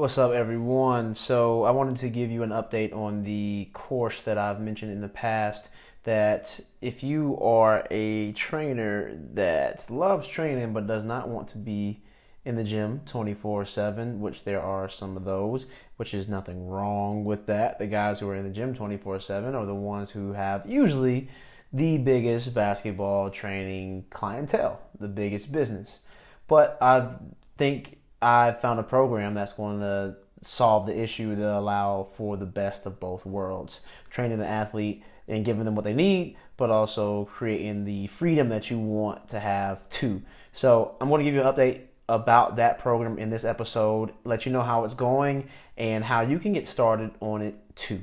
What's up, everyone? So, I wanted to give you an update on the course that I've mentioned in the past. That if you are a trainer that loves training but does not want to be in the gym 24 7, which there are some of those, which is nothing wrong with that. The guys who are in the gym 24 7 are the ones who have usually the biggest basketball training clientele, the biggest business. But I think I found a program that's going to solve the issue that allow for the best of both worlds. Training an athlete and giving them what they need, but also creating the freedom that you want to have too. So I'm going to give you an update about that program in this episode, let you know how it's going and how you can get started on it too.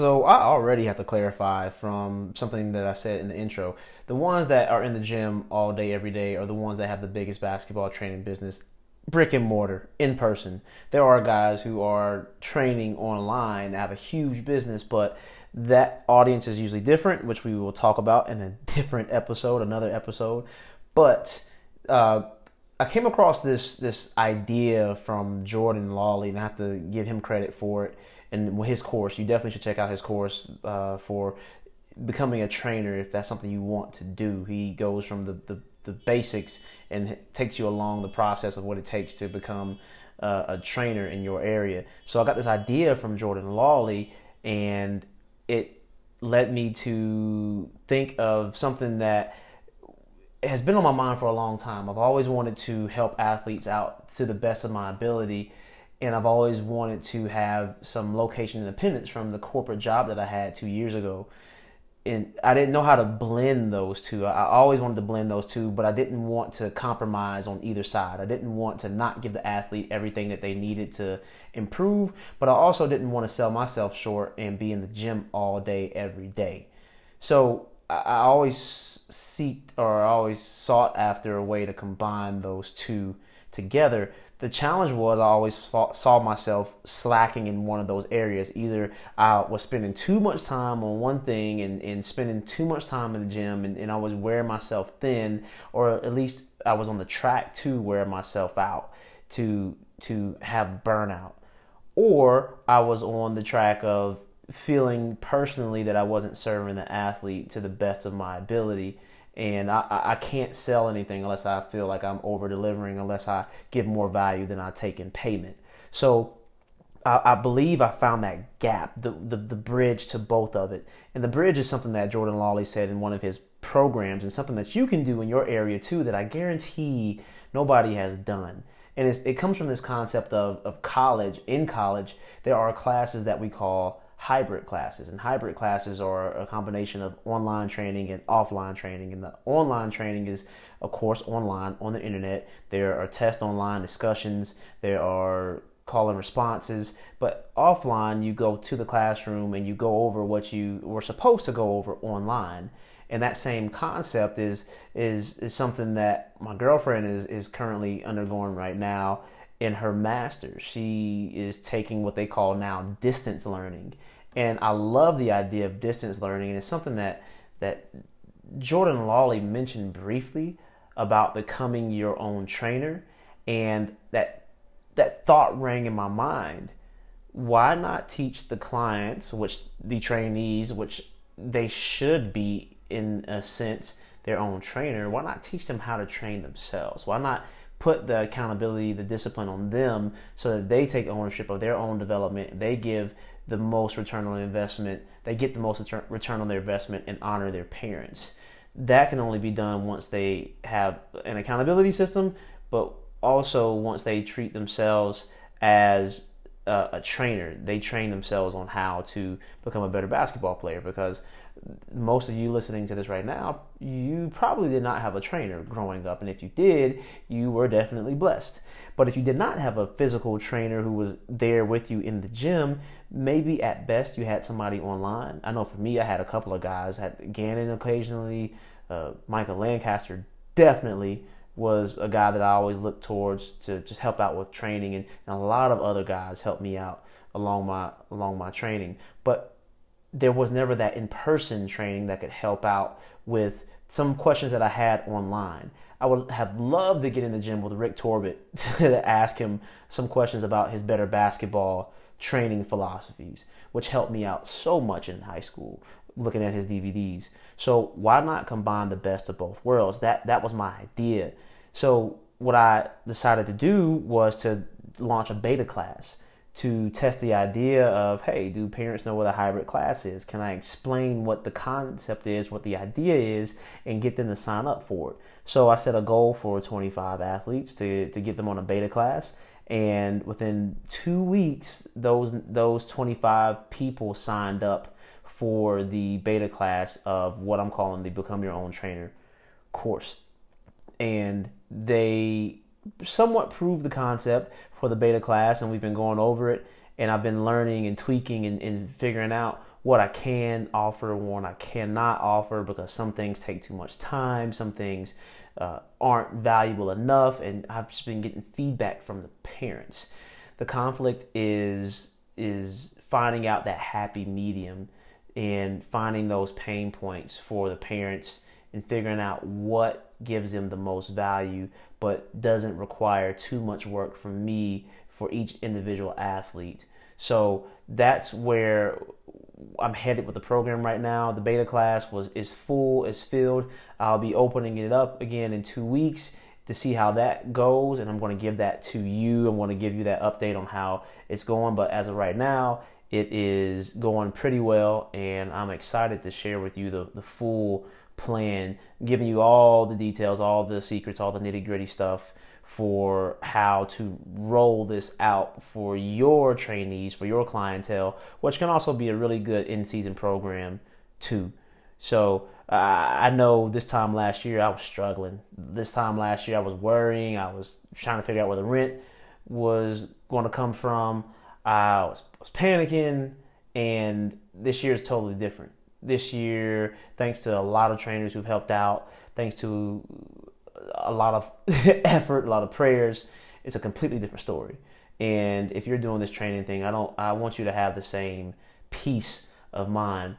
So I already have to clarify from something that I said in the intro. The ones that are in the gym all day, every day, are the ones that have the biggest basketball training business, brick and mortar, in person. There are guys who are training online, have a huge business, but that audience is usually different, which we will talk about in a different episode, another episode. But uh, I came across this this idea from Jordan Lawley, and I have to give him credit for it and his course. You definitely should check out his course uh, for becoming a trainer if that's something you want to do. He goes from the, the, the basics and takes you along the process of what it takes to become uh, a trainer in your area. So I got this idea from Jordan Lawley, and it led me to think of something that has been on my mind for a long time. I've always wanted to help athletes out to the best of my ability and I've always wanted to have some location independence from the corporate job that I had two years ago. And I didn't know how to blend those two. I always wanted to blend those two, but I didn't want to compromise on either side. I didn't want to not give the athlete everything that they needed to improve, but I also didn't want to sell myself short and be in the gym all day, every day. So I always seeked or I always sought after a way to combine those two together the challenge was I always saw myself slacking in one of those areas. Either I was spending too much time on one thing and, and spending too much time in the gym and, and I was wearing myself thin, or at least I was on the track to wear myself out to to have burnout. Or I was on the track of feeling personally that I wasn't serving the athlete to the best of my ability and I, I can't sell anything unless I feel like I'm over delivering, unless I give more value than I take in payment. So I, I believe I found that gap, the, the, the bridge to both of it. And the bridge is something that Jordan Lawley said in one of his programs, and something that you can do in your area too that I guarantee nobody has done. And it comes from this concept of, of college. In college, there are classes that we call hybrid classes. And hybrid classes are a combination of online training and offline training. And the online training is, of course, online on the internet. There are test online discussions, there are call and responses. But offline, you go to the classroom and you go over what you were supposed to go over online. And that same concept is is is something that my girlfriend is is currently undergoing right now in her master's. She is taking what they call now distance learning. And I love the idea of distance learning, and it's something that that Jordan Lawley mentioned briefly about becoming your own trainer, and that that thought rang in my mind. Why not teach the clients, which the trainees, which they should be in a sense their own trainer, why not teach them how to train themselves? Why not put the accountability, the discipline on them so that they take ownership of their own development. They give the most return on investment. They get the most return on their investment and honor their parents. That can only be done once they have an accountability system, but also once they treat themselves as a, a trainer. They train themselves on how to become a better basketball player because most of you listening to this right now, you probably did not have a trainer growing up. And if you did, you were definitely blessed. But if you did not have a physical trainer who was there with you in the gym, maybe at best you had somebody online. I know for me, I had a couple of guys. I had Ganon occasionally, uh, Micah Lancaster definitely was a guy that I always looked towards to just help out with training, and, and a lot of other guys helped me out along my along my training. But there was never that in person training that could help out with some questions that I had online. I would have loved to get in the gym with Rick Torbett to ask him some questions about his better basketball training philosophies, which helped me out so much in high school looking at his DVDs. So why not combine the best of both worlds? That that was my idea. So what I decided to do was to launch a beta class to test the idea of hey, do parents know what a hybrid class is? Can I explain what the concept is, what the idea is, and get them to sign up for it? So I set a goal for 25 athletes to, to get them on a beta class. And within two weeks, those those 25 people signed up for the beta class of what I'm calling the Become Your Own Trainer course. And they somewhat proved the concept for the beta class, and we've been going over it. And I've been learning and tweaking and, and figuring out what I can offer what I cannot offer because some things take too much time, some things uh, aren't valuable enough, and I've just been getting feedback from the parents. The conflict is is finding out that happy medium and finding those pain points for the parents and figuring out what gives them the most value but doesn't require too much work from me for each individual athlete. So that's where I'm headed with the program right now. The beta class was is full, is filled. I'll be opening it up again in two weeks to see how that goes, and I'm going to give that to you. I'm going to give you that update on how it's going. But as of right now, it is going pretty well, and I'm excited to share with you the, the full plan, giving you all the details, all the secrets, all the nitty gritty stuff for how to roll this out for your trainees, for your clientele, which can also be a really good in season program too. So uh, I know this time last year I was struggling. This time last year I was worrying. I was trying to figure out where the rent was going to come from. I was, was panicking, and this year is totally different this year, thanks to a lot of trainers who've helped out, thanks to a lot of effort, a lot of prayers, it's a completely different story. And if you're doing this training thing, I don't I want you to have the same peace of mind.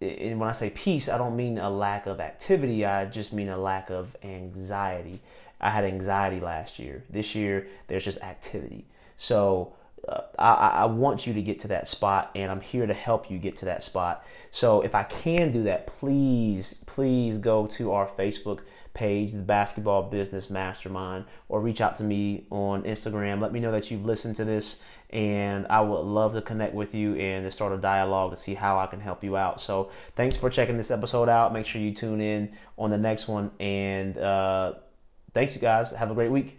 And when I say peace, I don't mean a lack of activity, I just mean a lack of anxiety. I had anxiety last year. This year, there's just activity. So uh, I, I, want you to get to that spot and I'm here to help you get to that spot. So if I can do that, please, please go to our Facebook page, the Basketball Business Mastermind, or reach out to me on Instagram. Let me know that you've listened to this and I would love to connect with you and to start a dialogue to see how I can help you out. So thanks for checking this episode out. Make sure you tune in on the next one and uh, thanks you guys. Have a great week.